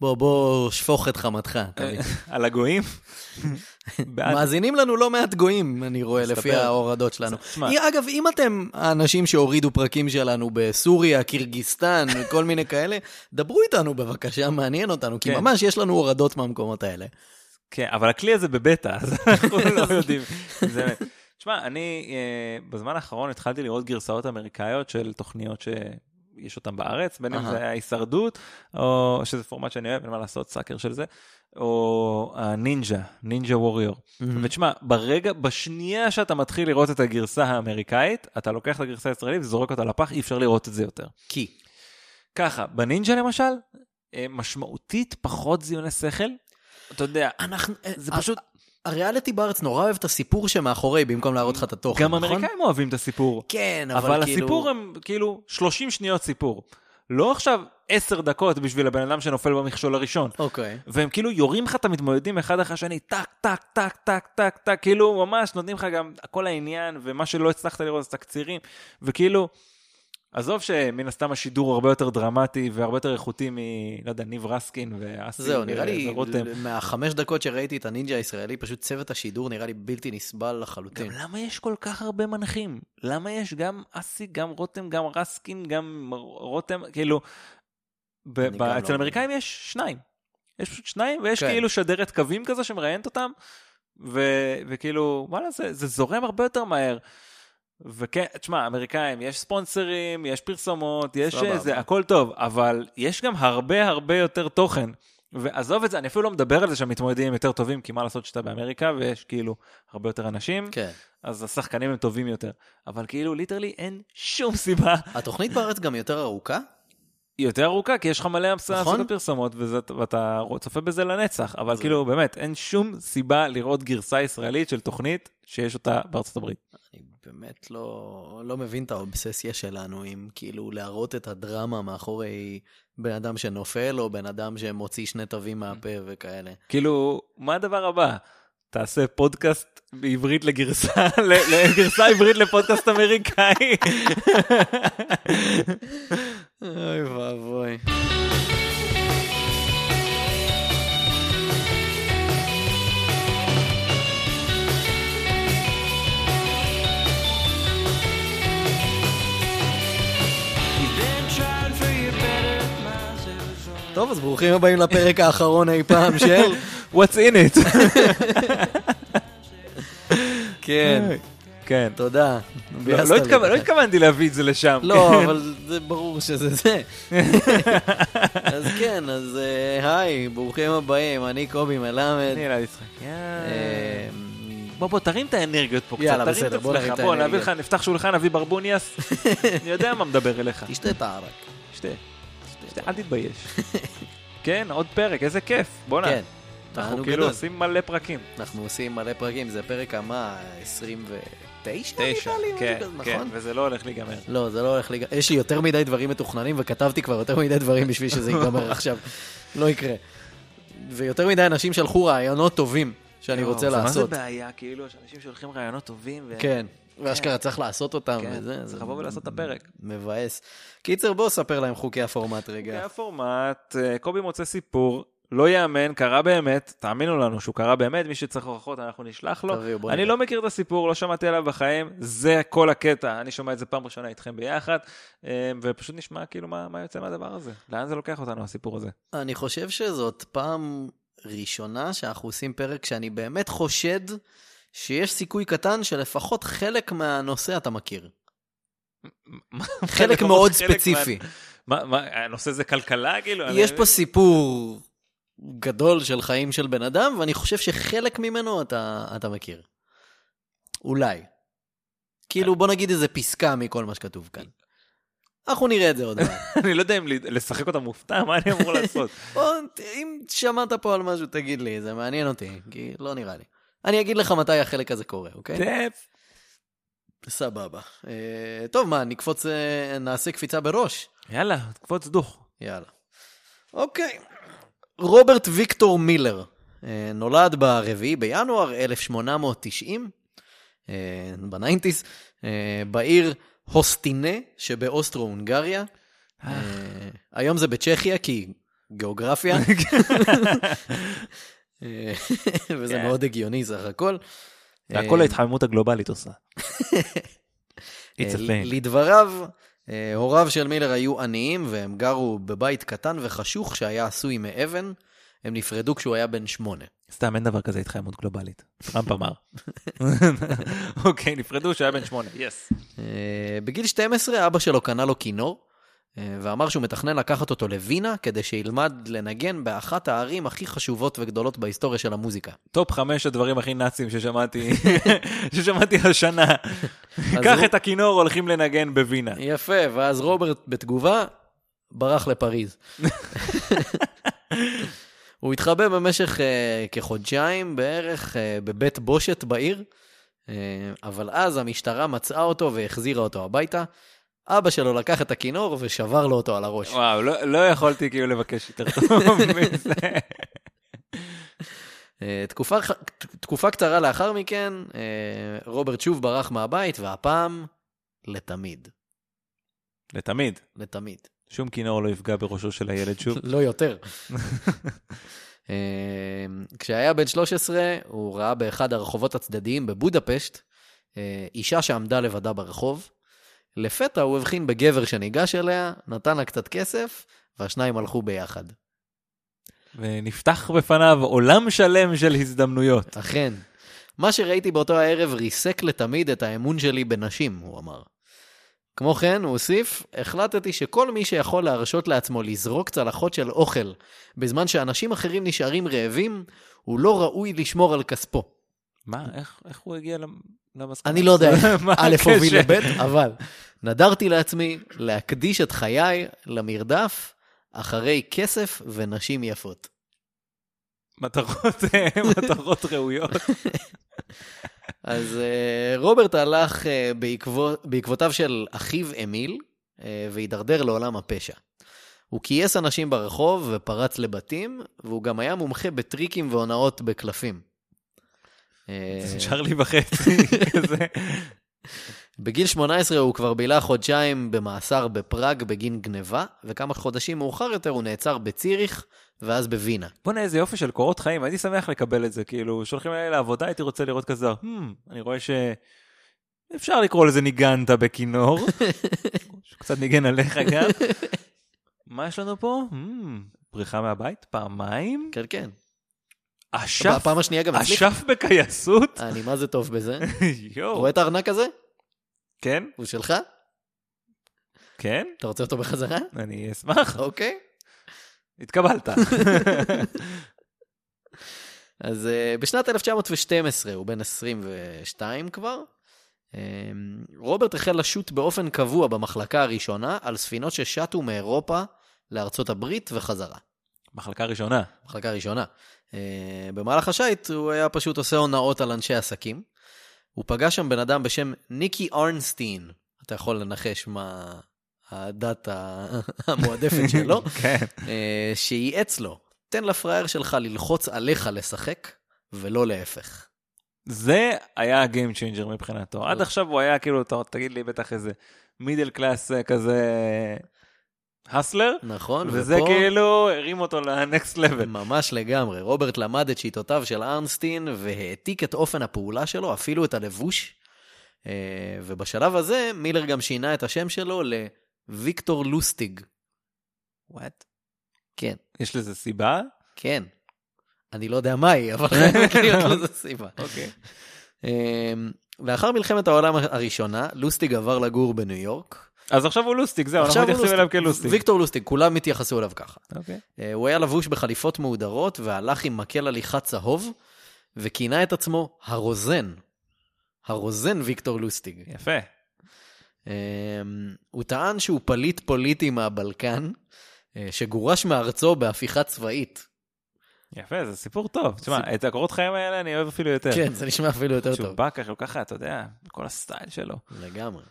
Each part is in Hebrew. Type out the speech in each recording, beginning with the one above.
בוא, בוא, שפוך את חמתך. על הגויים? מאזינים לנו לא מעט גויים, אני רואה. לפי ההורדות שלנו. אגב, אם אתם האנשים שהורידו פרקים שלנו בסוריה, קירגיסטן וכל מיני כאלה, דברו איתנו בבקשה, מעניין אותנו, כי כן. ממש יש לנו הורדות מהמקומות האלה. כן, אבל הכלי הזה בבטא, אז אנחנו לא יודעים. תשמע, אני אה, בזמן האחרון התחלתי לראות גרסאות אמריקאיות של תוכניות שיש אותן בארץ, בין אם. זה ההישרדות, או שזה פורמט שאני אוהב, אין מה לעשות, סאקר של זה, או הנינג'ה, נינג'ה ווריור. ותשמע, ברגע, בשנייה שאתה מתחיל לראות את הגרסה האמריקאית, אתה לוקח את הגרסה הישראלית וזורק אותה לפח, אי אפשר לראות את זה יותר. כי. ככה, בנינג'ה למשל, אה, משמעותית פחות זיוני שכל. אתה יודע, אנחנו, זה ה- פשוט... הריאליטי בארץ נורא אוהב את הסיפור שמאחורי, במקום להראות לך את התוכן, גם נכון? אמריקאים אוהבים את הסיפור. כן, אבל, אבל כאילו... הסיפור הם כאילו 30 שניות סיפור. לא עכשיו 10 דקות בשביל הבן אדם שנופל במכשול הראשון. אוקיי. והם כאילו יורים לך את המתמודדים אחד אחרי השני, טק, טק, טק, טק, טק, טק, כאילו ממש נותנים לך גם כל העניין, ומה שלא הצלחת לראות זה תקצירים, וכאילו, עזוב שמן הסתם השידור הרבה יותר דרמטי והרבה יותר איכותי מ... לא יודע, ניב רסקין ואסי זהו, נראה לי. מהחמש דקות שראיתי את הנינג'ה הישראלי, פשוט צוות השידור נראה לי בלתי נסבל גם לחלוטין. למה יש כל כך הרבה מנחים? למה יש גם אסי, גם רותם, גם רסקין, גם רותם, כאילו, ב- ב- גם אצל לא האמריקאים יש שניים. יש פשוט שניים, ויש כן. כאילו שדרת קווים כזה שמראיינת אותם, ו- וכאילו, וואלה, זה, זה זורם הרבה יותר מהר. וכן, תשמע, אמריקאים, יש ספונסרים, יש פרסומות, יש סבבה. זה, הכל טוב, אבל יש גם הרבה הרבה יותר תוכן. ועזוב את זה, אני אפילו לא מדבר על זה שהמתמודדים יותר טובים, כי מה לעשות שאתה באמריקה ויש כאילו הרבה יותר אנשים, כן. אז השחקנים הם טובים יותר. אבל כאילו, ליטרלי אין שום סיבה. התוכנית בארץ גם יותר ארוכה? היא יותר ארוכה, כי יש לך מלא נכון. פרסומות, ואתה צופה בזה לנצח. אבל זה- כאילו, באמת, אין שום סיבה לראות גרסה ישראלית של תוכנית שיש אותה בארצות הברית. באמת לא, לא מבין את האובססיה שלנו עם כאילו להראות את הדרמה מאחורי בן אדם שנופל, או בן אדם שמוציא שני תווים מהפה וכאלה. כאילו, מה הדבר הבא? תעשה פודקאסט בעברית לגרסה, לגרסה עברית לפודקאסט אמריקאי. אוי ואבוי. טוב, אז ברוכים הבאים לפרק האחרון אי פעם של... What's in it? כן, כן. תודה. לא- לא לא. התכוונתי להביא את זה לשם. לא, כן. אבל זה ברור שזה זה. אז כן, אז אה, היי, ברוכים הבאים, אני קובי מלמד. אני אלעד יצחק. אה, בוא בוא תרים את האנרגיות פה יאללה, קצת, את בסדר, בוא נרים את בוא נביא האנרגיות. לך, נפתח שולחן, נביא ברבוניאס, אני יודע מה מדבר אליך. תשתה את הערק. שתה, שתה, אל תתבייש. כן, עוד פרק, איזה כיף, בואנה. כן, אנחנו כאילו גדול. עושים מלא פרקים. אנחנו עושים מלא פרקים, זה פרק המה? 29? תשע, נראה לי, כן, כן, נכון? וזה לא הולך להיגמר. לא, זה לא הולך לי... יש לי יותר מדי דברים מתוכננים, וכתבתי כבר יותר מדי דברים בשביל שזה ייגמר עכשיו. לא יקרה. ויותר מדי אנשים שלחו רעיונות טובים שאני יואו, רוצה זה מה זה לעשות. בעיה, כאילו, שאנשים שולחים רעיונות טובים. כן, ואשכרה צריך לעשות אותם, כן, וזה. צריך לבוא ולעשות את הפרק. מבאס. קיצר, בוא ספר להם חוקי הפורמט רגע. הפורמט, אה, קובי מוצא סיפור, לא יאמן, קרה באמת, תאמינו לנו שהוא קרה באמת, מי שצריך הוכחות אנחנו נשלח לו. אני. לא מכיר את הסיפור, לא שמעתי עליו בחיים, זה כל הקטע, אני שומע את זה פעם ראשונה איתכם ביחד, אה, ופשוט נשמע כאילו מה, מה יוצא מהדבר הזה, לאן זה לוקח אותנו הסיפור הזה. אני חושב שזאת פעם ראשונה שאנחנו עושים פרק שאני באמת חושד שיש סיכוי קטן שלפחות חלק מהנושא אתה מכיר. חלק מאוד ספציפי. מה, מה, הנושא זה כלכלה כאילו? יש פה סיפור גדול של חיים של בן אדם, ואני חושב שחלק ממנו אתה, אתה מכיר. אולי. כאילו, בוא נגיד איזה פסקה מכל מה שכתוב כאן. אנחנו נראה את זה עוד מעט. אני לא יודע אם לשחק אותה מופתע, מה אני אמור לעשות? אם שמעת פה על משהו, תגיד לי, זה מעניין אותי, כי לא נראה לי. אני אגיד לך מתי החלק הזה קורה, אוקיי? טף. סבבה. אה, טוב, מה, נקפוץ, אה, נעשה קפיצה בראש? יאללה, קפוץ דוך. יאללה. אוקיי. רוברט ויקטור מילר אה, נולד ב-4 בינואר 1890, אה, בניינטיס, בעיר הוסטינה שבאוסטרו-הונגריה. היום זה בצ'כיה, כי גיאוגרפיה, וזה כן. מאוד הגיוני סך הכל. והכל אה, ההתחממות הגלובלית עושה. אה. לדבריו, אה, הוריו של מילר היו עניים והם גרו בבית קטן וחשוך שהיה עשוי מאבן. הם נפרדו כשהוא היה בן שמונה. סתם, אין דבר כזה התחממות גלובלית. טראמפ אמר. אוקיי, נפרדו שהיה בן שמונה, יס. אה, בגיל 12 אבא שלו קנה לו כינור, אה, ואמר שהוא מתכנן לקחת אותו לווינה כדי שילמד לנגן באחת הערים הכי חשובות וגדולות בהיסטוריה של המוזיקה. טופ חמש הדברים הכי נאצים ששמעתי, ששמעתי השנה. קח הוא- את הכינור, הולכים לנגן בווינה. יפה, ואז רוברט בתגובה ברח לפריז. הוא התחבא במשך uh, כחודשיים בערך uh, בבית בושת בעיר, uh, אבל אז המשטרה מצאה אותו והחזירה אותו הביתה. אבא שלו לקח את הכינור ושבר לו אותו על הראש. וואו, לא, לא יכולתי כאילו לבקש יותר טוב מזה. אה, תקופה, תקופה קצרה לאחר מכן, אה, רוברט שוב ברח מהבית, והפעם לתמיד. לתמיד. לתמיד. שום כינור לא יפגע בראשו של הילד שוב. לא יותר. אה, כשהיה בן 13, הוא ראה באחד הרחובות הצדדיים בבודפשט אישה שעמדה לבדה ברחוב. לפתע הוא הבחין בגבר שניגש אליה, נתן לה קצת כסף, והשניים הלכו ביחד. ונפתח בפניו עולם שלם של הזדמנויות. אכן. מה שראיתי באותו הערב ריסק לתמיד את האמון שלי בנשים, הוא אמר. כמו כן, הוא הוסיף, החלטתי שכל מי שיכול להרשות לעצמו לזרוק צלחות של אוכל בזמן שאנשים אחרים נשארים רעבים, הוא לא ראוי לשמור על כספו. מה, איך, איך הוא הגיע למסקנה? אני לא יודע א' הוביל הקשר? לב', אבל נדרתי לעצמי להקדיש את חיי למרדף אחרי כסף ונשים יפות. מטרות, אה, מטרות ראויות. אז אה, רוברט הלך אה, בעקבות, בעקבותיו של אחיו אמיל והידרדר לעולם הפשע. הוא כייס אנשים ברחוב ופרץ לבתים, והוא גם היה מומחה בטריקים והונאות בקלפים. אה, זה צ'רלי וחצי, כזה. בגיל 18 הוא כבר בילה חודשיים במאסר בפראג בגין גניבה, וכמה חודשים מאוחר יותר הוא נעצר בציריך ואז בווינה. בוא'נה, איזה יופי של קורות חיים, הייתי שמח לקבל את זה, כאילו, שולחים אליי לעבודה, הייתי רוצה לראות כזה, hmm, אני רואה ש... אפשר לקרוא לזה ניגנת בכינור, שקצת ניגן עליך גם. מה יש לנו פה? Hmm, בריחה מהבית? פעמיים? כן, כן. אשף? בפעם השנייה גם הצליח. אשף בכייסות? אני מה זה טוב בזה. יואו. רואה את הארנק הזה? כן? הוא שלך? כן? אתה רוצה אותו בחזרה? אני אשמח. אוקיי. התקבלת. אז uh, בשנת 1912, הוא בן 22 כבר, um, רוברט החל לשוט באופן קבוע במחלקה הראשונה על ספינות ששטו מאירופה לארצות הברית וחזרה. מחלקה ראשונה. מחלקה ראשונה. Uh, במהלך השיט הוא היה פשוט עושה הונאות על אנשי עסקים. הוא פגש שם בן אדם בשם ניקי ארנסטין. אתה יכול לנחש מה הדת המועדפת שלו. כן. אה, שייעץ לו, תן לפראייר שלך ללחוץ עליך לשחק, ולא להפך. זה היה ה game changer מבחינתו. עד עכשיו הוא היה כאילו, אתה- תגיד לי בטח איזה middle class כזה hustler, נכון? וזה ופה- כאילו הרים אותו ל next level. ממש לגמרי. רוברט למד את שיטותיו של ארנסטין והעתיק את אופן הפעולה שלו, אפילו את הלבוש. אה, ובשלב הזה מילר גם שינה את השם שלו לוויקטור לוסטיג. וואט? כן, יש לזה סיבה? כן. אני לא יודע מהי, אבל חייבת להיות לזה סיבה. אוקיי. אמ, לאחר מלחמת העולם הראשונה, לוסטיג עבר לגור בניו יורק. אז עכשיו הוא לוסטיק, זהו, אנחנו מתייחסים. אליו כלוסטיק. ויקטור לוסטיג, כולם התייחסו אליו ככה. אוקיי. אה, הוא היה לבוש בחליפות מהודרות והלך עם מקל הליכה צהוב, וכינה את עצמו הרוזן. הרוזן ויקטור לוסטיג. יפה. אמ, הוא טען שהוא פליט פוליטי מהבלקן, אה, שגורש מארצו בהפיכה צבאית. יפה, זה סיפור טוב. תשמע, סיפור. את הקורות חיים האלה אני אוהב אפילו יותר. כן, זה נשמע אפילו יותר שהוא טוב. בא ככה, ככה, אתה יודע, כל הסטייל שלו. לגמרי.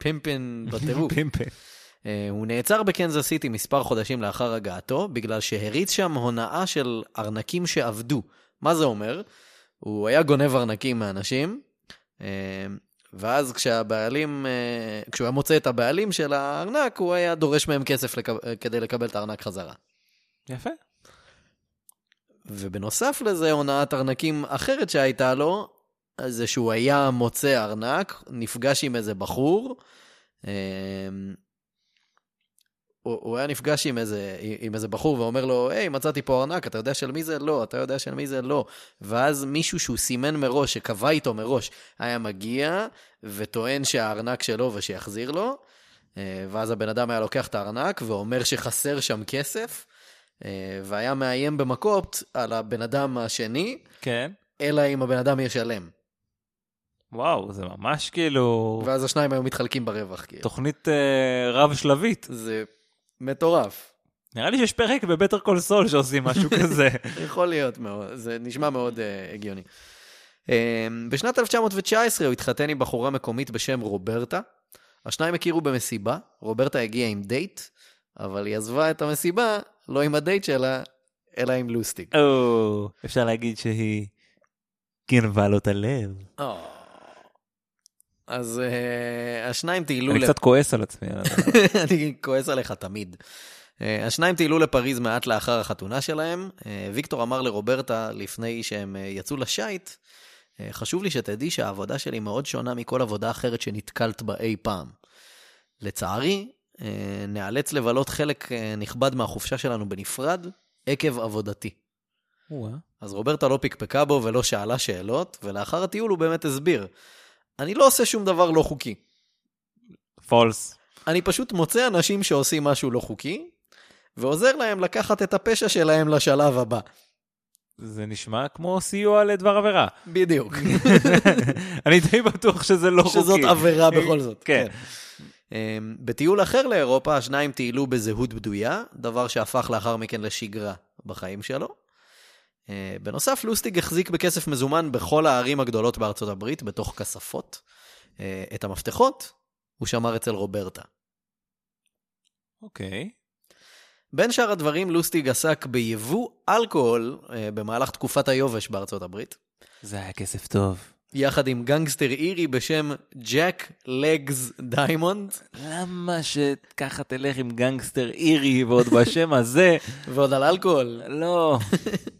הוא פימפן בטירוף. פימפן. אה, הוא נעצר בקנזס סיטי מספר חודשים לאחר הגעתו, בגלל שהריץ שם הונאה של ארנקים שעבדו. מה זה אומר? הוא היה גונב ארנקים מאנשים, אה, ואז כשהבעלים, אה, כשהוא היה מוצא את הבעלים של הארנק, הוא היה דורש מהם כסף לקב... כדי לקבל את הארנק חזרה. יפה. ובנוסף לזה, הונאת ארנקים אחרת שהייתה לו, זה שהוא היה מוצא ארנק, נפגש עם איזה בחור, אמ, הוא, הוא היה נפגש עם איזה, עם איזה בחור ואומר לו, היי, מצאתי פה ארנק, אתה יודע של מי זה? לא. אתה יודע של מי זה? לא. ואז מישהו שהוא סימן מראש, שקבע איתו מראש, היה מגיע וטוען שהארנק שלו ושיחזיר לו, אה, ואז הבן אדם היה לוקח את הארנק ואומר שחסר שם כסף, אה, והיה מאיים במכות על הבן אדם השני, כן. אלא אם הבן אדם ישלם. וואו, זה ממש כאילו ואז השניים היו מתחלקים ברווח. כאילו. תוכנית אה, רב-שלבית. זה מטורף. נראה לי שיש פרק ב Better Call Saul שעושים משהו כזה. יכול להיות מאוד, זה נשמע מאוד uh, הגיוני. Um, בשנת 1919 הוא התחתן עם בחורה מקומית בשם רוברטה. השניים הכירו במסיבה, רוברטה הגיעה עם דייט, אבל היא עזבה את המסיבה לא עם הדייט שלה, אלא עם לוסטיק. או, אפשר להגיד שהיא גנבה לו את הלב. אז uh, השניים טיילו... אני לפ- קצת כועס על עצמי. אני כועס עליך תמיד. אה, השניים טיילו לפריז מעט לאחר החתונה שלהם. אה, ויקטור אמר לרוברטה לפני שהם אה, יצאו לשייט, אה, חשוב לי שתדעי שהעבודה שלי מאוד שונה מכל עבודה אחרת שנתקלת בה אי פעם. לצערי, אה, נאלץ לבלות חלק אה, נכבד מהחופשה שלנו בנפרד עקב עבודתי. אז רוברטה לא פקפקה בו ולא שאלה שאלות, ולאחר הטיול הוא באמת הסביר. אני לא עושה שום דבר לא חוקי. פולס. אני פשוט מוצא אנשים שעושים משהו לא חוקי, ועוזר להם לקחת את הפשע שלהם לשלב הבא. זה נשמע כמו סיוע לדבר עבירה. בדיוק. אני די בטוח שזה לא חוקי. שזאת עבירה בכל זאת. כן. אמ, בטיול אחר לאירופה, השניים טיילו בזהות בדויה, דבר שהפך לאחר מכן לשגרה בחיים שלו. אה, בנוסף, לוסטיג החזיק בכסף מזומן בכל הערים הגדולות בארצות הברית, בתוך כספות. אה, את המפתחות הוא שמר אצל רוברטה. אוקיי. בין שאר הדברים, לוסטיג עסק ביבוא אלכוהול אה, במהלך תקופת היובש בארצות הברית, זה היה כסף טוב. יחד עם גנגסטר אירי בשם ג'ק Legs דיימונד, למה שככה תלך עם גנגסטר אירי ועוד בשם הזה? ועוד על אלכוהול. לא.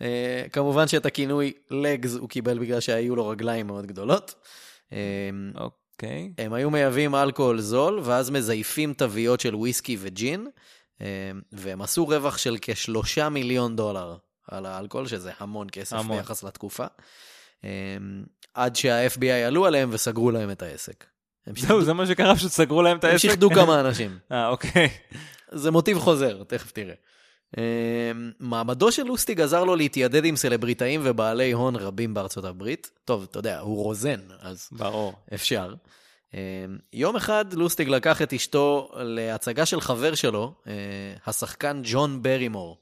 אה, כמובן שאת הכינוי לגס הוא קיבל בגלל שהיו לו רגליים מאוד גדולות. אה, אוקיי. הם היו מייבאים אלכוהול זול, ואז מזייפים תוויות של וויסקי וג'ין, אה, והם עשו רווח של כשלושה מיליון דולר על האלכוהול, שזה המון כסף המון. ביחס לתקופה. עד שה-FBI עלו עליהם וסגרו להם את העסק. הם זהו, זה מה שקרה, פשוט סגרו להם את הם העסק. שיחדו כמה אנשים. אה, אוקיי. זה מוטיב חוזר, תכף תראה. אה, מעמדו של לוסטיג עזר לו להתיידד עם סלבריטאים ובעלי הון רבים בארצות הברית. טוב, אתה יודע, הוא רוזן, אז ברור. אפשר. אה, יום אחד לוסטיג לקח את אשתו להצגה של חבר שלו, אה, השחקן ג'ון ברימור.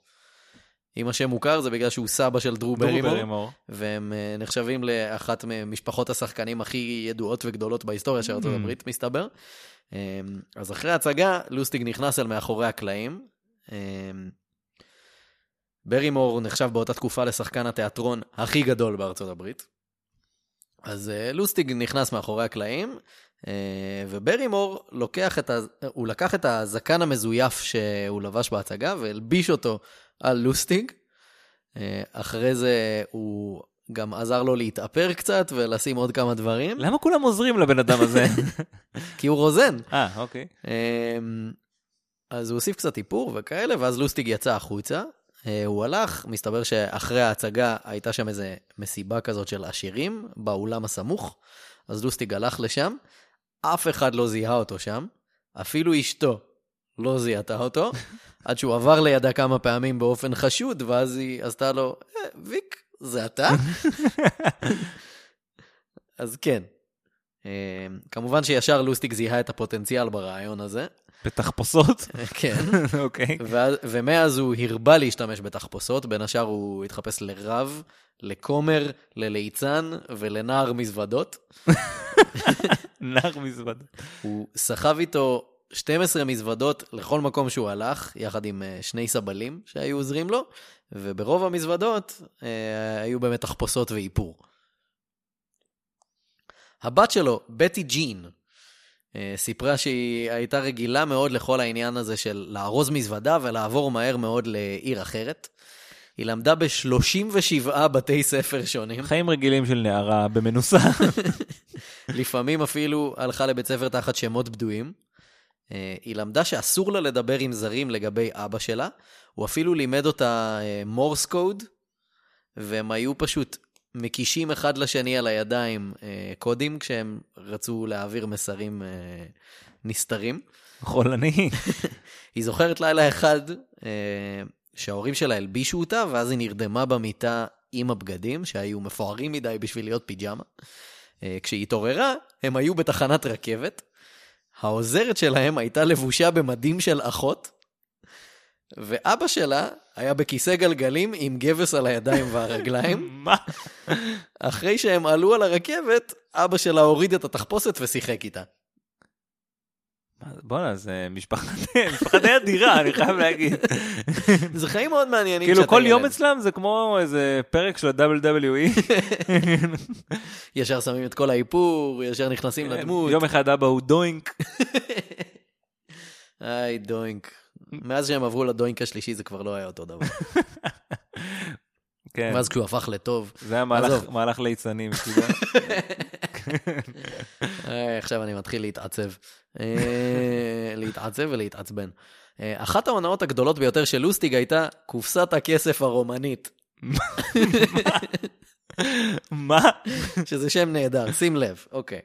אם השם מוכר זה בגלל שהוא סבא של דרו דרו ברימור, ברימור. והם אה, נחשבים לאחת ממשפחות השחקנים הכי ידועות וגדולות בהיסטוריה של ארצות Mm. הברית, מסתבר. אה, אז אחרי ההצגה, לוסטיג נכנס אל מאחורי הקלעים. ברימור נחשב באותה תקופה לשחקן התיאטרון הכי גדול בארצות הברית. אז אה, לוסטיג נכנס מאחורי הקלעים, אה, וברימור לוקח את ה... הוא לקח את הזקן המזויף שהוא לבש בהצגה והלביש אותו על לוסטיג. אה, אחרי זה הוא גם עזר לו להתאפר קצת ולשים עוד כמה דברים, למה כולם עוזרים לבן אדם הזה? כי הוא רוזן. אה, אוקיי. אמ, אז הוא הוסיף קצת איפור וכאלה, ואז לוסטיג יצא החוצה. אה, הוא הלך, מסתבר שאחרי ההצגה הייתה שם איזה מסיבה כזאת של עשירים באולם הסמוך, אז לוסטיג הלך לשם, אף אחד לא זיהה אותו שם, אפילו אשתו לא זיהתה אותו, עד שהוא עבר לידה כמה פעמים באופן חשוד, ואז היא עשתה לו, אה, ויק, זה אתה? אז כן. אה, כמובן שישר לוסטיג זיהה את הפוטנציאל ברעיון הזה, בתחפושות? כן. אוקיי. ומאז הוא הרבה להשתמש בתחפושות, בין השאר הוא התחפש לרב, לכומר, לליצן ולנער מזוודות. נער מזווד. הוא סחב איתו 12 מזוודות לכל מקום שהוא הלך, יחד עם אה, שני סבלים שהיו עוזרים לו, וברוב המזוודות אה, היו באמת תחפושות ואיפור. הבת שלו, בטי ג'ין, סיפרה שהיא הייתה רגילה מאוד לכל העניין הזה של לארוז מזוודה ולעבור מהר מאוד לעיר אחרת. היא למדה ב-37 בתי ספר שונים. חיים רגילים של נערה במנוסה. לפעמים אפילו הלכה לבית ספר תחת שמות בדויים. אה, היא למדה שאסור לה לדבר עם זרים לגבי אבא שלה. הוא אפילו לימד אותה מורס קוד, והם היו פשוט מקישים אחד לשני על הידיים אה, קודים כשהם רצו להעביר מסרים אה, נסתרים. חולני. היא זוכרת לילה אחד אה, שההורים שלה הלבישו אותה, ואז היא נרדמה במיטה עם הבגדים, שהיו מפוארים מדי בשביל להיות פיג'מה. אה, כשהיא התעוררה, הם היו בתחנת רכבת. העוזרת שלהם הייתה לבושה במדים של אחות, ואבא שלה היה בכיסא גלגלים עם גבס על הידיים והרגליים. מה? אחרי שהם עלו על הרכבת, אבא שלה הוריד את התחפושת ושיחק איתה. בואנה, זה משפחה די אדירה, אני חייב להגיד. זה חיים מאוד מעניינים כאילו כל יום. אצלם זה כמו איזה פרק של ה-WWE. ישר שמים את כל האיפור, ישר נכנסים לדמות. יום אחד אבא הוא דוינק. היי, דוינק. מאז שהם עברו לדוינק השלישי זה כבר לא היה אותו דבר. כן, מאז כשהוא הפך לטוב. זה היה מהלך-. מהלך ליצנים. אתה יודע. היי, עכשיו אני מתחיל להתעצב. אה, להתעצב ולהתעצבן. אה, אחת ההונאות הגדולות ביותר של לוסטיג הייתה קופסת הכסף הרומנית, מה? שזה שם נהדר, שים לב, אוקיי.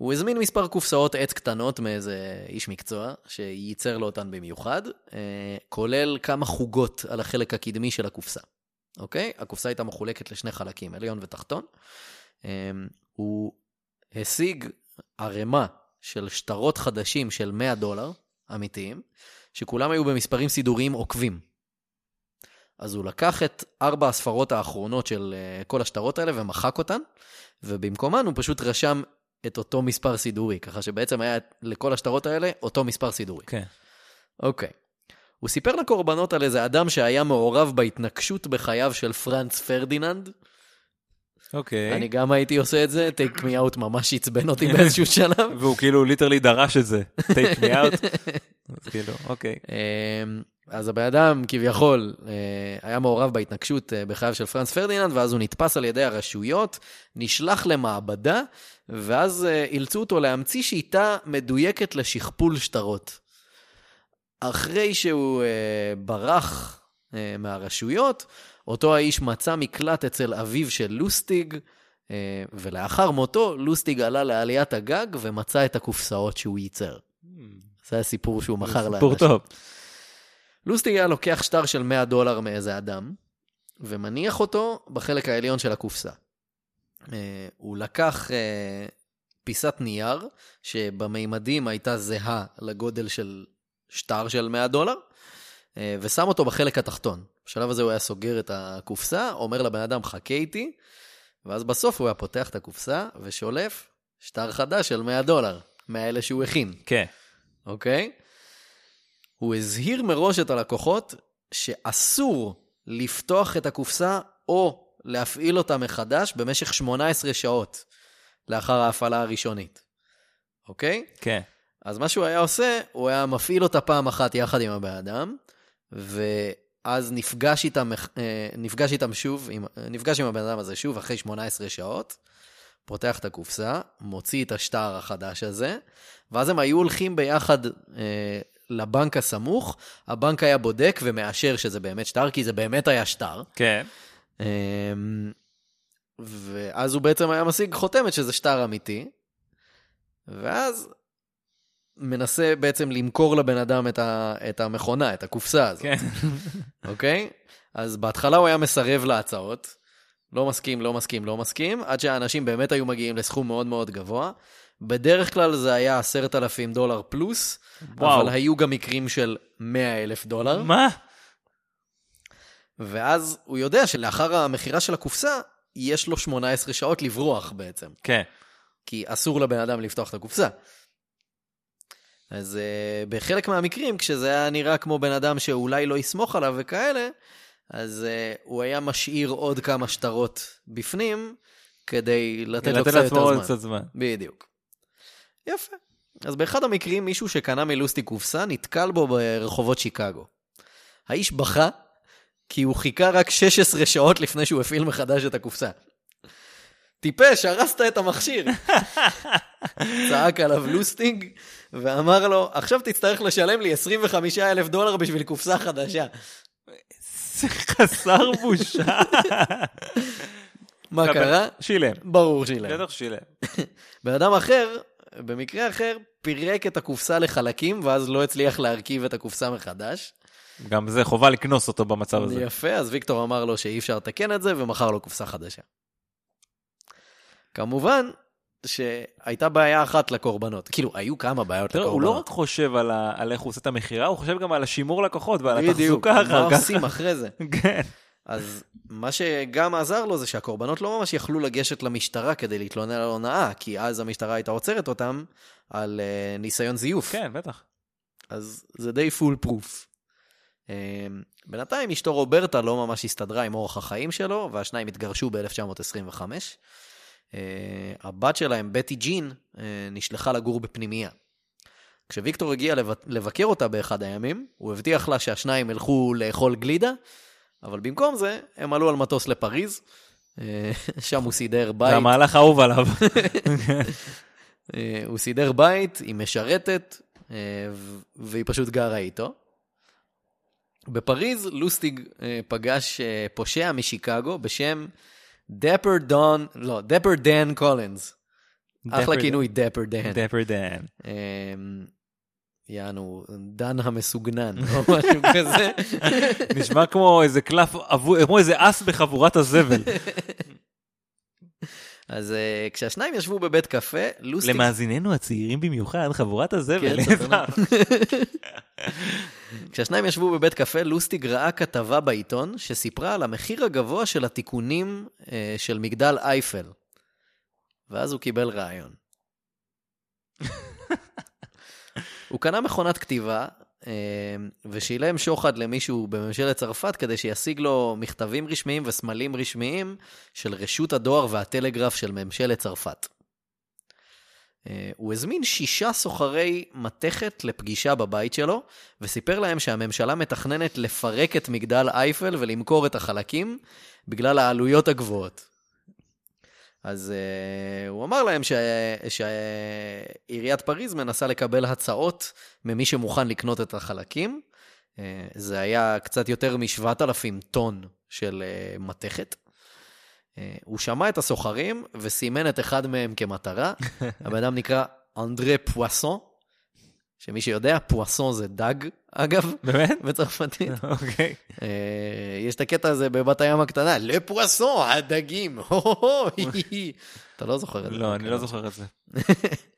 הוא הזמין מספר קופסאות עץ קטנות מאיזה איש מקצוע, שייצר לו אותן במיוחד, אה, כולל כמה חוגות על החלק הקדמי של הקופסה. אוקיי? הקופסה הייתה מחולקת לשני חלקים, עליון ותחתון. אה, הוא השיג ערימה של שטרות חדשים של 100 דולר, אמיתיים, שכולם היו במספרים סידוריים עוקבים. אז הוא לקח את ארבע הספרות האחרונות של אה, כל השטרות האלה ומחק אותן, ובמקומן הוא פשוט רשם את אותו מספר סידורי, ככה שבעצם היה לכל השטרות האלה אותו מספר סידורי. כן. אוקיי. הוא סיפר לקורבנות על איזה אדם שהיה מעורב בהתנקשות בחייו של פרנץ פרדיננד. אוקיי. אני גם הייתי עושה את זה, Take Me Out ממש עצבן אותי באיזשהו שלב. והוא כאילו literally דרש את זה. Take Me Out. אז כאילו, אוקיי. אז הבן אדם כביכול אה, היה מעורב בהתנקשות אה, בחייו של פרנץ פרדיננד, ואז הוא נתפס על ידי הרשויות, נשלח למעבדה, ואז אה, אילצו אותו להמציא שיטה מדויקת לשכפול שטרות. אחרי שהוא ברח מהרשויות, אותו האיש מצא מקלט אצל אביו של לוסטיג, ולאחר מותו, לוסטיג עלה לעליית הגג ומצא את הקופסאות שהוא ייצר. זה הסיפור שהוא מכר לאנשים. סיפור טוב. לוסטיג היה לוקח שטר של 100 דולר מאיזה אדם, ומניח אותו בחלק העליון של הקופסה. אה, הוא לקח אה, פיסת נייר, שבמימדים הייתה זהה לגודל של שטר של 100 דולר, אה, ושם אותו בחלק התחתון. בשלב הזה הוא היה סוגר את הקופסה, אומר לבן אדם, חכה איתי, ואז בסוף הוא היה פותח את הקופסה ושולף שטר חדש של 100 דולר, מהאלה שהוא הכין. כן. אוקיי? הוא הזהיר מראש את הלקוחות שאסור לפתוח את הקופסה או להפעיל אותה מחדש במשך 18 שעות לאחר ההפעלה הראשונית, אוקיי? כן. אז מה שהוא היה עושה, הוא היה מפעיל אותה פעם אחת יחד עם הבן אדם, ואז נפגש איתם, אה, נפגש איתם שוב, נפגש עם הבן אדם הזה שוב אחרי 18 שעות, פותח את הקופסה, מוציא את השטר החדש הזה, ואז הם היו הולכים ביחד אה, לבנק הסמוך, הבנק היה בודק ומאשר שזה באמת שטר, כי זה באמת היה שטר. כן. אמ, ואז הוא בעצם היה משיג חותמת שזה שטר אמיתי, ואז מנסה בעצם למכור לבן אדם את, ה, את המכונה, את הקופסה הזאת, כן. אוקיי? אז בהתחלה הוא היה מסרב להצעות, לא מסכים, לא מסכים, לא מסכים, עד שהאנשים באמת היו מגיעים לסכום מאוד מאוד גבוה. בדרך כלל זה היה עשרת אלפים דולר פלוס, וואו. אבל היו גם מקרים של מאה אלף דולר. מה? ואז הוא יודע שלאחר המכירה של הקופסה, יש לו 18 שעות לברוח בעצם, כן. כי אסור לבן אדם לפתוח את הקופסה. אז uh, בחלק מהמקרים, כשזה היה נראה כמו בן אדם שאולי לא יסמוך עליו וכאלה, אז uh, הוא היה משאיר עוד כמה שטרות בפנים, כדי לתת לו לתת קצת לעצמו יותר עוד זמן. קצת זמן. בדיוק. יפה. אז באחד המקרים מישהו שקנה מלוסטיג קופסה נתקל בו ברחובות שיקגו. האיש בכה כי הוא חיכה רק 16 שעות לפני שהוא הפעיל מחדש את הקופסה. טיפש, הרסת את המכשיר. צעק עליו לוסטיג ואמר לו, עכשיו תצטרך לשלם לי 25 אלף דולר בשביל קופסה חדשה. זה חסר בושה. מה קרה? שילם. ברור שילם. בטח שילם. בן אדם אחר, במקרה אחר, פירק את הקופסה לחלקים, ואז לא הצליח להרכיב את הקופסה מחדש. גם זה חובה לקנוס אותו במצב הזה. יפה, אז ויקטור אמר לו שאי אפשר לתקן את זה, ומכר לו קופסה חדשה. כמובן שהייתה בעיה אחת לקורבנות. כאילו, היו כמה בעיות לקורבנות. הוא לא רק חושב על, ה... על איך הוא עושה את המכירה, הוא חושב גם על השימור לקוחות ועל בדיוק, התחזוקה מה אחר כך. עושים אחרי זה? כן. אז מה שגם עזר לו זה שהקורבנות לא ממש יכלו לגשת למשטרה כדי להתלונן על הונאה, כי אז המשטרה הייתה עוצרת אותם על uh, ניסיון זיוף. כן, בטח. אז זה די פול פרוף. Um, בינתיים אשתו רוברטה לא ממש הסתדרה עם אורח החיים שלו, והשניים התגרשו ב-1925. Uh, הבת שלהם, בטי ג'ין, uh, נשלחה לגור בפנימייה. כשוויקטור הגיע לב- לבקר אותה באחד הימים, הוא הבטיח לה שהשניים ילכו לאכול גלידה, אבל במקום זה, הם עלו על מטוס לפריז, אה, שם הוא סידר בית. זה המהלך האהוב עליו. אה, הוא סידר בית עם משרתת, אה, והיא פשוט גרה איתו. בפריז לוסטיג פגש פושע משיקגו בשם Dapper Don, לא, Dapper Dan קולינס. אחלה כינוי, דפר דן. דפר דן. יענו, דן המסוגנן, או משהו כזה. נשמע כמו איזה קלף, כמו איזה אס בחבורת הזבל. אז אה, כשהשניים ישבו בבית קפה, לוסטיג... למאזיננו הצעירים במיוחד, חבורת הזבל. כן. כשהשניים ישבו בבית קפה, לוסטיג ראה כתבה בעיתון שסיפרה על המחיר הגבוה של התיקונים אה, של מגדל אייפל. ואז הוא קיבל רעיון. הוא קנה מכונת כתיבה אה, ושילם שוחד למישהו בממשלת צרפת כדי שישיג לו מכתבים רשמיים וסמלים רשמיים של רשות הדואר והטלגרף של ממשלת צרפת. אה, הוא הזמין שישה סוחרי מתכת לפגישה בבית שלו, וסיפר להם שהממשלה מתכננת לפרק את מגדל אייפל ולמכור את החלקים בגלל העלויות הגבוהות. אז uh, הוא אמר להם ש- שעיריית פריז מנסה לקבל הצעות ממי שמוכן לקנות את החלקים. Uh, זה היה קצת יותר מ-7,000 טון של uh, מתכת. Uh, הוא שמע את הסוחרים וסימן את אחד מהם כמטרה. הבן אדם נקרא אנדרה פואסון, שמי שיודע, פואסון זה דג, אגב, באמת? בצרפתית. אוקיי. אה, יש את הקטע הזה בבת הים הקטנה, לפואסון, הדגים. אתה לא זוכר את זה. לא, אני לא זוכר את זה.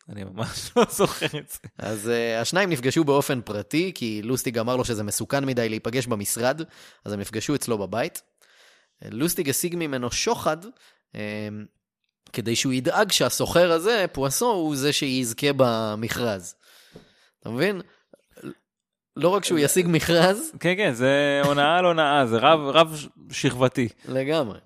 אני ממש לא זוכר את זה. אז uh, השניים נפגשו באופן פרטי, כי לוסטיג אמר לו שזה מסוכן מדי להיפגש במשרד, אז הם נפגשו אצלו בבית. אה, לוסטיג השיג ממנו שוחד, um, כדי שהוא ידאג שהסוחר הזה, פואסון, הוא זה שיזכה במכרז. אתה מבין? לא רק שהוא ישיג מכרז, כן, כן, זה הונאה על הונאה, זה רב רב שכבתי. לגמרי.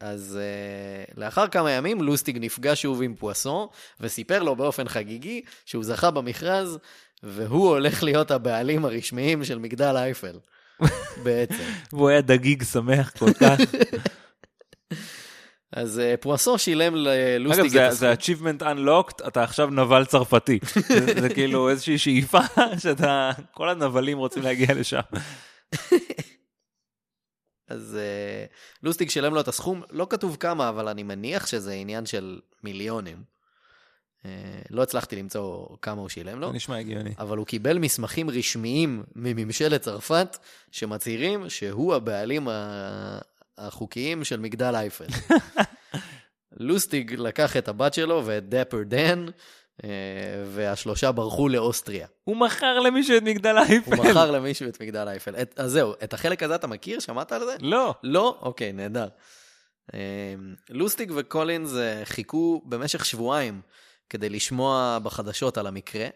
אז uh, לאחר כמה ימים לוסטיג נפגש שוב עם פואסון וסיפר לו באופן חגיגי שהוא זכה במכרז והוא הולך להיות הבעלים הרשמיים של מגדל אייפל. בעצם. והוא היה דגיג שמח כל כך. אז uh, פואסון שילם ללוסטיג אגב, את זה- הסכום. זה achievement unlocked, אתה עכשיו נבל צרפתי. זה- כאילו איזושהי שאיפה שאתה, כל הנבלים רוצים להגיע לשם. אז uh, לוסטיג שילם לו את הסכום, לא כתוב כמה, אבל אני מניח שזה עניין של מיליונים. לא הצלחתי למצוא כמה הוא שילם לו. נשמע הגיוני. אבל הוא קיבל מסמכים רשמיים מממשלת צרפת שמצהירים שהוא הבעלים החוקיים של מגדל אייפל. לוסטיג לקח את הבת שלו ואת דפר דן, אה, והשלושה ברחו לאוסטריה. הוא מכר למישהו את מגדל הוא אייפל. מכר למישהו את מגדל אייפל. את- אז זהו, את החלק הזה אתה מכיר? שמעת על זה? לא. לא? אוקיי, נהדר. אה, לוסטיג וקולינס חיכו במשך שבועיים כדי לשמוע בחדשות על המקרה,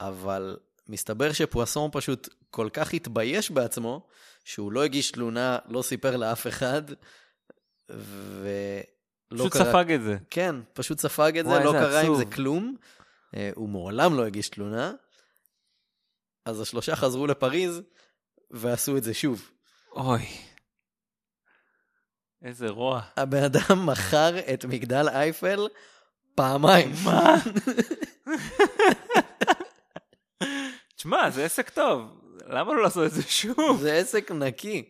אבל מסתבר שפואסון פשוט כל כך התבייש בעצמו, שהוא לא הגיש תלונה, לא סיפר לאף אחד, ולא פשוט קרה... ספג את זה. כן, פשוט ספג את זה, לא קרה עם עצוב. זה כלום, אה, הוא מעולם לא הגיש תלונה, אז השלושה חזרו לפריז ועשו את זה שוב. אוי. איזה רוע. הבן אדם מכר את מגדל אייפל פעמיים. מה? תשמע, זה עסק טוב. למה לא לעשות את זה שוב? זה עסק נקי.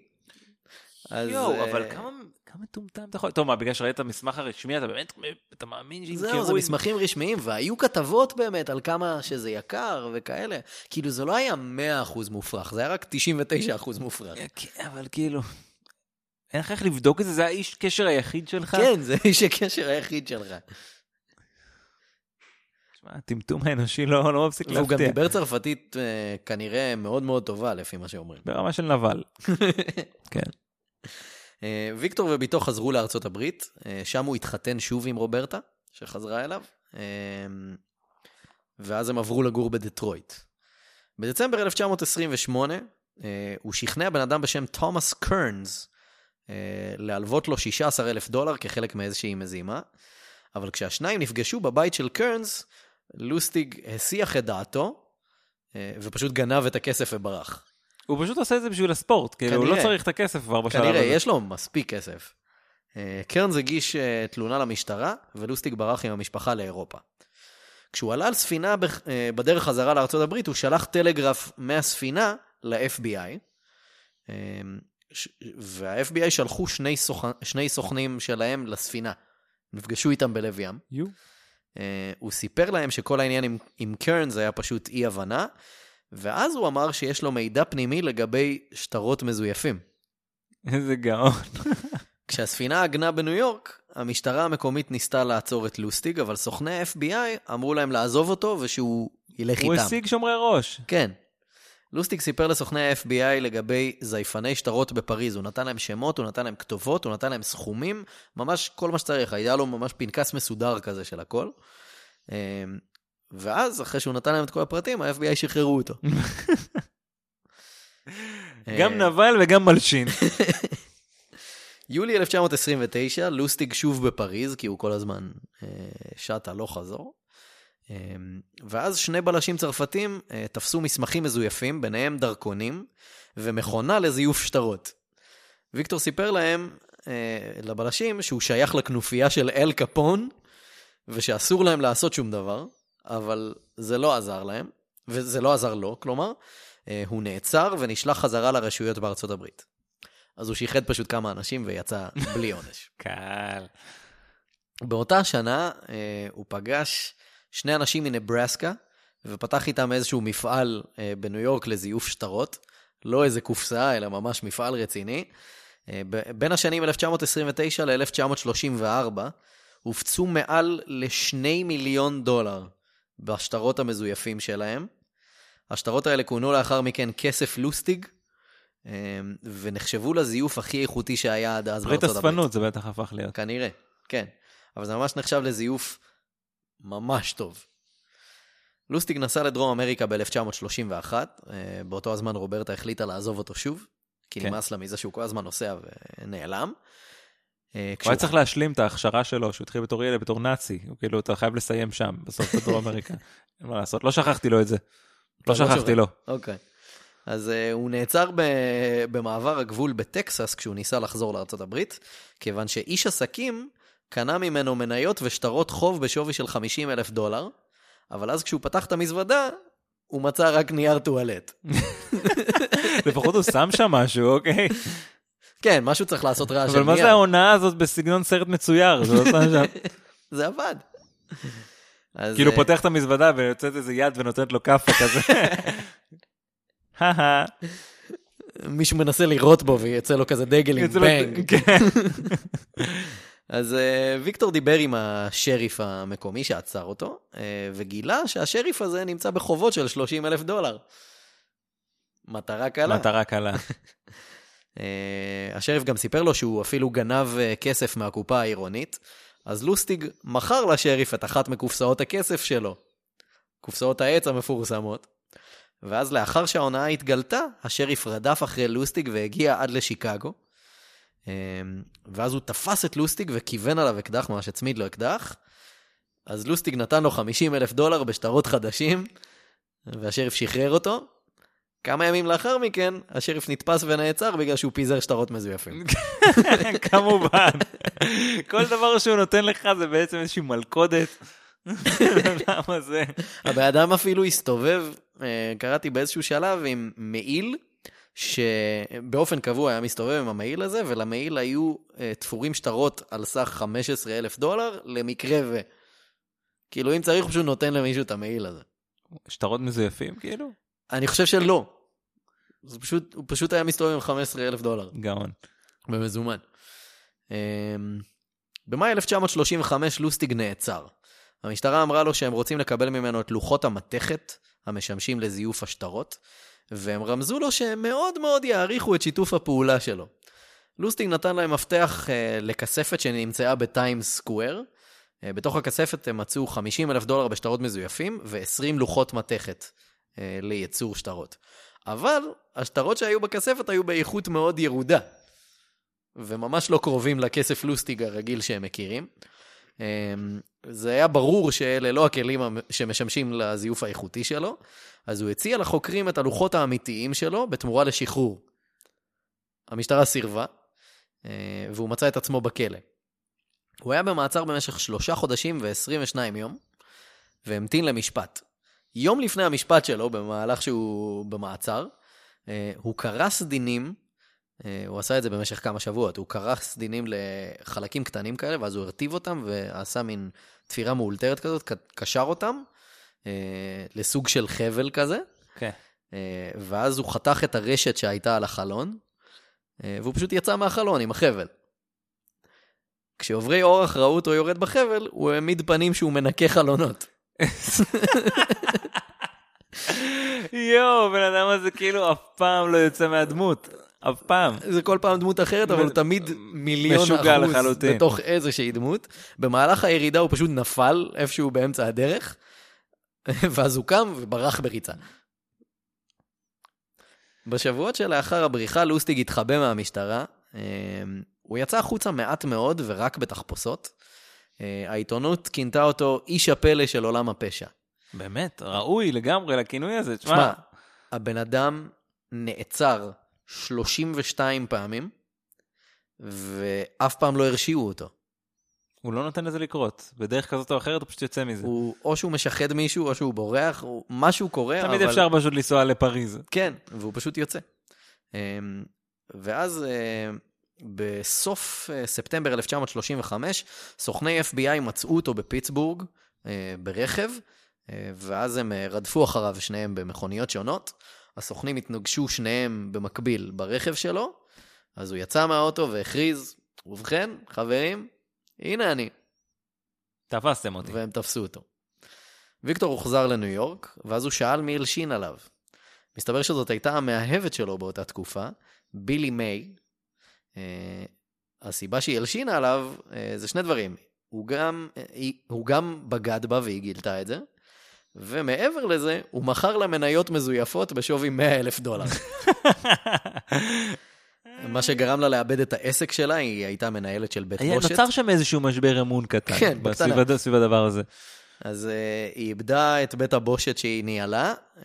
אז, יואו, אה, אבל כמה כמה מטומטם אתה יכול... טוב, מה, בגלל שראית את המסמך הרשמי, אתה באמת, אתה מאמין שימכרו... זהו, זה מסמכים רשמיים, והיו כתבות באמת על כמה שזה יקר וכאלה. כאילו, זה לא היה 100% מופרך, זה היה רק 99% מופרך. כן, אבל כאילו... אין לך איך לבדוק את זה? זה האיש קשר היחיד שלך? כן, זה איש הקשר היחיד שלך. תשמע, הטמטום האנושי לא לא מפסיק והוא גם להפתיע. דיבר צרפתית אה, כנראה מאוד מאוד טובה, לפי מה שאומרים. ברמה של נבל. כן. אה, ויקטור וביתו חזרו לארצות הברית, אה, שם הוא התחתן שוב עם רוברטה, שחזרה אליו, ואז הם עברו לגור בדטרויט. בדצמבר 1928, אה, הוא שכנע בן אדם בשם תומאס קרנס להלוות לו 16 אלף דולר כחלק מאיזושהי מזימה, אבל כשהשניים נפגשו בבית של קרנס, לוסטיג הסיח את דעתו, אה, ופשוט גנב את הכסף וברח. הוא פשוט עושה את זה בשביל הספורט, כאילו, הוא לא. צריך את הכסף כבר בשלב הזה. כנראה, יש לו מספיק כסף. אה, קרנס הגיש אה, תלונה למשטרה, ולוסטיג ברח עם המשפחה לאירופה. כשהוא עלה על ספינה בדרך חזרה לארצות הברית, הוא שלח טלגרף מהספינה ל-FBI, וה-FBI שלחו שני, סוכ... שני סוכנים שלהם לספינה. נפגשו איתם בלב ים. יו. אה, הוא סיפר להם שכל העניין עם, עם קרנס היה פשוט אי-הבנה, ואז הוא אמר שיש לו מידע פנימי לגבי שטרות מזויפים. איזה גאון. כשהספינה עגנה בניו יורק, המשטרה המקומית ניסתה לעצור את לוסטיג, אבל סוכני ה-FBI אמרו להם לעזוב אותו ושהוא ילך הוא איתם. השיג שומרי ראש. כן. לוסטיג סיפר לסוכני ה-FBI לגבי זייפני שטרות בפריז. הוא נתן להם שמות, הוא נתן להם כתובות, הוא נתן להם סכומים, ממש כל מה שצריך. היה לו ממש פנקס מסודר כזה של הכל. אמ, ואז, אחרי שהוא נתן להם את כל הפרטים, ה-FBI שחררו אותו. גם נבל וגם מלשין. יולי 1929, לוסטיג שוב בפריז, כי הוא כל הזמן אה, שט הלוך חזור. אה, ואז שני בלשים צרפתים אה, תפסו מסמכים מזויפים, ביניהם דרכונים, ומכונה לזיוף שטרות. ויקטור סיפר להם, אה, לבלשים, שהוא שייך לכנופיה של אל קפון, ושאסור להם לעשות שום דבר, אבל זה לא עזר להם, וזה לא עזר לו, כלומר, אה, הוא נעצר ונשלח חזרה לרשויות בארצות הברית. אז הוא שיחד פשוט כמה אנשים ויצא בלי עונש. קל. באותה שנה הוא פגש שני אנשים מנברסקה, ופתח איתם איזשהו מפעל אה, בניו יורק לזיוף שטרות. לא איזה קופסה, אלא ממש מפעל רציני. אה, ב- בין השנים 1929 ל-1934 הופצו מעל לשני מיליון דולר בשטרות המזויפים שלהם. השטרות האלה כונו לאחר מכן כסף לוסטיג, אה, ונחשבו לזיוף הכי איכותי שהיה עד אז ברית בארצות הברית. אספנות זה בטח הפך להיות. כנראה, כן. אבל זה ממש נחשב לזיוף ממש טוב. לוסטיג נסע לדרום אמריקה ב-1931, באותו הזמן רוברטה החליטה לעזוב אותו שוב, כי כן. נמאס לה מזה שהוא כל הזמן נוסע ונעלם. אה, הוא היה צריך להשלים את ההכשרה שלו, שהוא התחיל בתור ילד, בתור נאצי. הוא כאילו, אתה חייב לסיים שם, בסוף בדרום אמריקה. אין מה לעשות, לא שכחתי לו את זה. לא אתה לא שכחתי. לו. אוקיי. אז uh, הוא נעצר ב- במעבר הגבול בטקסס כשהוא ניסה לחזור הברית, כיוון שאיש עסקים קנה ממנו מניות ושטרות חוב בשווי של 50 אלף דולר, אבל אז כשהוא פתח את המזוודה, הוא מצא רק נייר טואלט. לפחות הוא שם שם משהו, אוקיי? כן, משהו צריך לעשות רעש של אבל נייר. מה זה ההונאה הזאת בסגנון סרט מצויר? זה לא שם שם. זה עבד. אז, כאילו אה, פותח את המזוודה ויוצאת איזה יד ונותנת לו כאפה כזה. מישהו מנסה לירות בו ויוצא לו כזה דגל עם בנג. אז uh, ויקטור דיבר עם השריף המקומי שעצר אותו, uh, וגילה שהשריף הזה נמצא בחובות של 30 אלף דולר. מטרה קלה. מטרה קלה. Uh, השריף גם סיפר לו שהוא אפילו גנב כסף מהקופה העירונית, אז לוסטיג מכר לשריף את אחת מקופסאות הכסף שלו, קופסאות העץ המפורסמות. ואז לאחר שההונאה התגלתה, השריף רדף אחרי לוסטיג והגיע עד לשיקגו. אמ, ואז הוא תפס את לוסטיג וכיוון עליו אקדח, ממש הצמיד לו אקדח, אז לוסטיג נתן לו 50 אלף דולר בשטרות חדשים, והשריף שחרר אותו. כמה ימים לאחר מכן, השריף נתפס ונעצר בגלל שהוא פיזר שטרות מזויפים. כמובן. כל דבר שהוא נותן לך זה בעצם איזושהי מלכודת. למה זה? הבן אדם אפילו הסתובב, אה, קראתי באיזשהו שלב, עם מעיל, שבאופן קבוע היה מסתובב עם המעיל הזה, ולמעיל היו אה, תפורים שטרות על סך 15 אלף דולר, למקרה ו... כאילו, אם צריך, הוא פשוט נותן למישהו את המעיל הזה. שטרות מזויפים כאילו? אני חושב שלא. זה פשוט, הוא פשוט היה מסתובב עם 15 אלף דולר, גאון. במזומן. אמ, במאי 1935 לוסטיג נעצר. המשטרה אמרה לו שהם רוצים לקבל ממנו את לוחות המתכת המשמשים לזיוף השטרות, והם רמזו לו שהם מאוד מאוד יעריכו את שיתוף הפעולה שלו. לוסטיג נתן להם מפתח uh, לכספת שנמצאה בטיימס סקוואר. Uh, בתוך הכספת הם מצאו 50 אלף דולר בשטרות מזויפים ו-20 לוחות מתכת uh, לייצור שטרות. אבל השטרות שהיו בכספת היו באיכות מאוד ירודה, וממש לא קרובים לכסף לוסטיג הרגיל שהם מכירים. זה היה ברור שאלה לא הכלים שמשמשים לזיוף האיכותי שלו, אז הוא הציע לחוקרים את הלוחות האמיתיים שלו בתמורה לשחרור. המשטרה סירבה, אה, והוא מצא את עצמו בכלא. הוא היה במעצר במשך שלושה חודשים ו-22 יום, והמתין למשפט. יום לפני המשפט שלו, במהלך שהוא במעצר, אה, הוא קרס דינים, הוא עשה את זה במשך כמה שבועות, הוא קרס דינים לחלקים קטנים כאלה, ואז הוא הרטיב אותם ועשה מין תפירה מאולתרת כזאת, קשר אותם אה, לסוג של חבל כזה, כן. אה, ואז הוא חתך את הרשת שהייתה על החלון, אה, והוא פשוט יצא מהחלון עם החבל. כשעוברי אורח ראו אותו יורד בחבל, הוא העמיד פנים שהוא מנקה חלונות. יואו, בן אדם הזה כאילו אף פעם לא יוצא מהדמות. אף פעם. זה כל פעם דמות אחרת, אבל הוא תמיד מיליון אחוז. בתוך איזושהי דמות. במהלך הירידה הוא פשוט נפל איפשהו באמצע הדרך, ואז הוא קם וברח בריצה. בשבועות שלאחר הבריחה, לוסטיג התחבא מהמשטרה. אה, הוא יצא החוצה מעט מאוד ורק בתחפושות. אה, העיתונות כינתה אותו איש הפלא של עולם הפשע. באמת, ראוי לגמרי לכינוי הזה. תשמע, תשמע, הבן אדם נעצר 32 פעמים, ואף פעם לא הרשיעו אותו. הוא לא נותן לזה לקרות. בדרך כזאת או אחרת הוא פשוט יוצא מזה. הוא, או שהוא משחד מישהו, או שהוא בורח, או משהו קורה, תמיד אבל... אפשר פשוט לנסוע לפריז. כן, והוא פשוט יוצא. אמ, ואז אה, בסוף אה, ספטמבר 1935, סוכני FBI מצאו אותו בפיטסבורג, אה, ברכב, ואז הם רדפו אחריו שניהם במכוניות שונות. הסוכנים התנגשו שניהם במקביל ברכב שלו, אז הוא יצא מהאוטו והכריז, ובכן, חברים, הנה אני. תפסתם אותי. והם תפסו אותו. ויקטור הוחזר לניו יורק, ואז הוא שאל מי הלשין עליו. מסתבר שזאת הייתה המאהבת שלו באותה תקופה, בילי מיי. אה, הסיבה שהיא הלשינה עליו אה, זה שני דברים. הוא גם, אה, היא- הוא גם בגד בה והיא גילתה את זה, ומעבר לזה, הוא מכר לה מניות מזויפות בשווי 100 אלף דולר. מה שגרם לה לאבד את העסק שלה, היא הייתה מנהלת של בית בושת. נוצר שם איזשהו משבר אמון קטן. כן, בקטנה. סביב הדבר הזה. אז uh, היא איבדה את בית הבושת שהיא ניהלה, uh,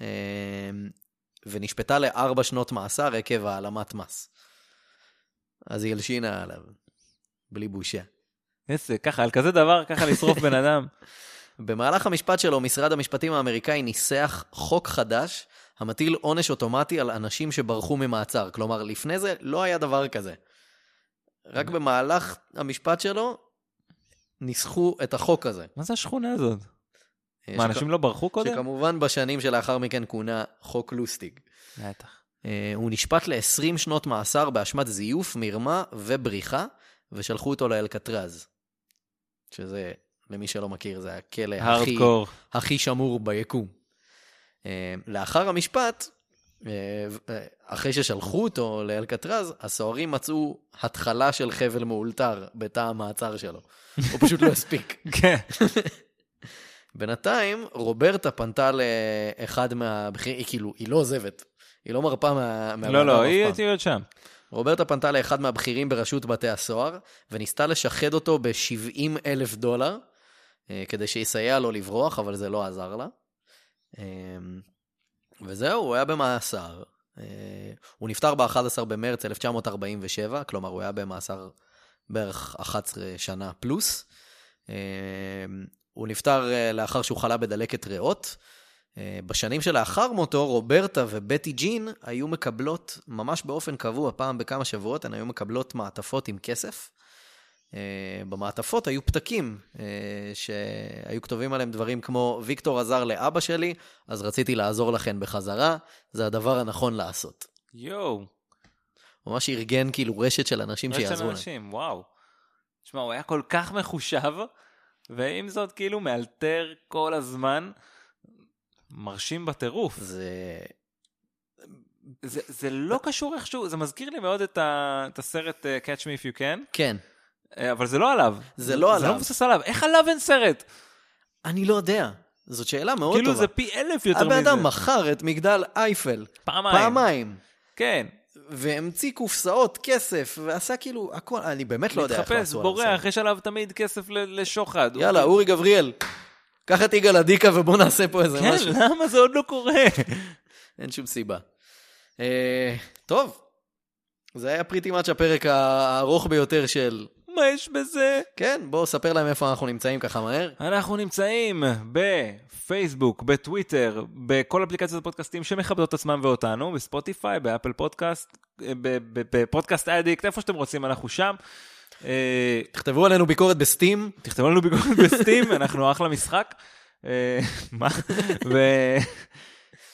ונשפטה לארבע שנות מאסר עקב העלמת מס. אז היא הלשינה עליו, בלי בושה. איזה, ככה, על כזה דבר, ככה לשרוף בן אדם. במהלך המשפט שלו, משרד המשפטים האמריקאי ניסח חוק חדש, המטיל עונש אוטומטי על אנשים שברחו ממעצר. כלומר, לפני זה לא היה דבר כזה. רק במהלך המשפט שלו, ניסחו את החוק הזה. מה זה השכונה הזאת? אה, מה, אנשים לא ברחו קודם? שכמובן בשנים שלאחר מכן כונה חוק לוסטיג. בטח. אה, הוא נשפט ל-20 שנות מאסר באשמת זיוף, מרמה ובריחה, ושלחו אותו לאלקטרז. שזה, למי שלא מכיר, זה הכלא הכי. הכי שמור ביקום. אה, לאחר המשפט, אה, אה, אחרי ששלחו אותו לאלקטרז, הסוהרים מצאו התחלה של חבל מאולתר בתא המעצר שלו. הוא פשוט לא הספיק. כן. בינתיים, רוברטה פנתה לאחד מהבכירים, היא כאילו, היא לא עוזבת. היא לא מרפה מה... לא, מהבן לא, אדם היא. תהיה עוד שם. רוברטה פנתה לאחד מהבכירים בראשות בתי הסוהר, וניסתה לשחד אותו ב-70 אלף דולר, כדי שיסייע לו לברוח, אבל זה לא עזר לה. אה, וזהו, הוא היה במאסר. אה, הוא נפטר ב-11 במרץ 1947, כלומר הוא היה במאסר בערך 11 שנה פלוס. אה, הוא נפטר אה, לאחר שהוא חלה בדלקת ריאות. אה, בשנים שלאחר מותו, רוברטה ובטי ג'ין היו מקבלות, ממש באופן קבוע, פעם בכמה שבועות, הן היו מקבלות מעטפות עם כסף. אה, במעטפות היו פתקים אה, שהיו כתובים עליהם דברים כמו, ויקטור עזר לאבא שלי, אז רציתי לעזור לכן בחזרה, זה הדבר הנכון לעשות. יואו. ממש ארגן כאילו רשת של אנשים רשת של שיעזרו להם. אנשים, וואו. תשמע, הוא היה כל כך מחושב, ועם זאת כאילו מאלתר כל הזמן. מרשים בטירוף. זה... זה, זה לא קשור איכשהו, זה מזכיר לי מאוד את, ה, את הסרט uh, Catch Me If You Can, כן, אבל זה לא עליו. זה לא זה עליו. לא מבוסס עליו. איך עליו אין סרט? אני לא יודע. זאת שאלה מאוד כאילו טובה. זה פי אלף יותר הבן מזה. אדם מכר את מגדל אייפל פעמיים. פעמיים, כן. והמציא קופסאות כסף, ועשה כאילו הכל, אני באמת לא יודע איך מתחפש, לעשו עליו בורח. יש עליו תמיד כסף לשוחד. הוא- יאללה, אורי גבריאל, קח את יגאל עדיקה ובוא נעשה פה איזה כן, משהו. למה זה עוד לא קורה? אין שום סיבה. אה, טוב, זה היה פריטי מאץ' הפרק הארוך ביותר של... מה יש בזה? כן, בואו ספר להם איפה אנחנו נמצאים ככה מהר. אנחנו נמצאים בפייסבוק, בטוויטר, בכל אפליקציות הפודקאסטים שמכבדות עצמם ואותנו, בספוטיפיי, ב Apple Podcast, ב- ב Podcast Addict, איפה שאתם רוצים אנחנו שם. אה, תכתבו עלינו ביקורת ב Steam. תכתבו לנו ביקורת ב Steam, אנחנו אחלה משחק. אה, מה?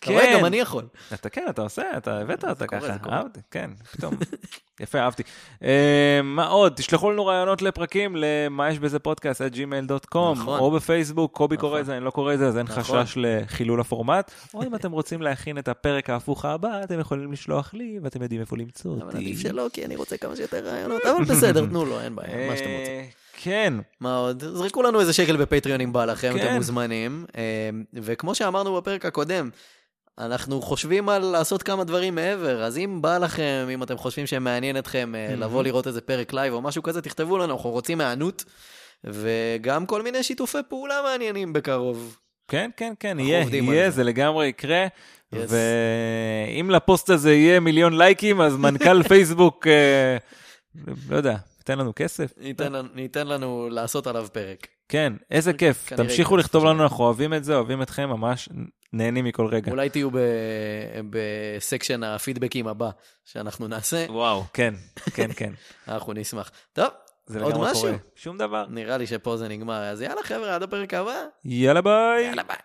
ו... אתה רואה, גם אני יכול. אתה כן, אתה עושה, אתה הבאת אותה קורה, ככה. אהבתי, כן, פתאום. יפה, אהבתי. אה, מה עוד? תשלחו לנו רעיונות לפרקים למה יש בזה פודקאסט, at gmail.com, נכון. או בפייסבוק, קובי נכון. קורא את זה, אני לא קורא את זה, אז אין נכון. חשש לחילול הפורמט. או אם אתם רוצים להכין את הפרק ההפוך הבא, אתם יכולים לשלוח לי, ואתם יודעים איפה למצוא אותי. אבל עדיף שלא, כי אני רוצה כמה שיותר רעיונות, אבל בסדר, תנו לו, אין בעיה, מה שאתם רוצים. אה, כן, מה עוד? זרקו לנו איזה שקל בפטריון אם בא לכם, כן. אתם מוזמנים. אה, וכמו שאמרנו בפרק הקודם, אנחנו חושבים על לעשות כמה דברים מעבר, אז אם בא לכם, אם אתם חושבים שמעניין אתכם אה, לבוא לראות איזה פרק לייב או משהו כזה, תכתבו לנו, אנחנו רוצים היענות, וגם כל מיני שיתופי פעולה מעניינים בקרוב. כן, כן, כן, יהיה, יהיה, זה. זה לגמרי יקרה. Yes. ואם לפוסט הזה יהיה מיליון לייקים, אז מנכ"ל פייסבוק, אה, לא יודע, ייתן לנו כסף. ניתן, לנו- ניתן לנו לעשות עליו פרק. כן, איזה כיף. תמשיכו לכתוב. לנו, אנחנו אוהבים את זה, אוהבים אתכם, ממש נהנים מכל רגע. אולי תהיו ב- בסקשן הפידבקים הבא שאנחנו נעשה, וואו, כן, כן, כן. אנחנו נשמח. טוב, זה עוד משהו? קורה. שום דבר. נראה לי שפה זה נגמר, אז יאללה חבר'ה, עד הפרק הבא. יאללה ביי. יאללה ביי.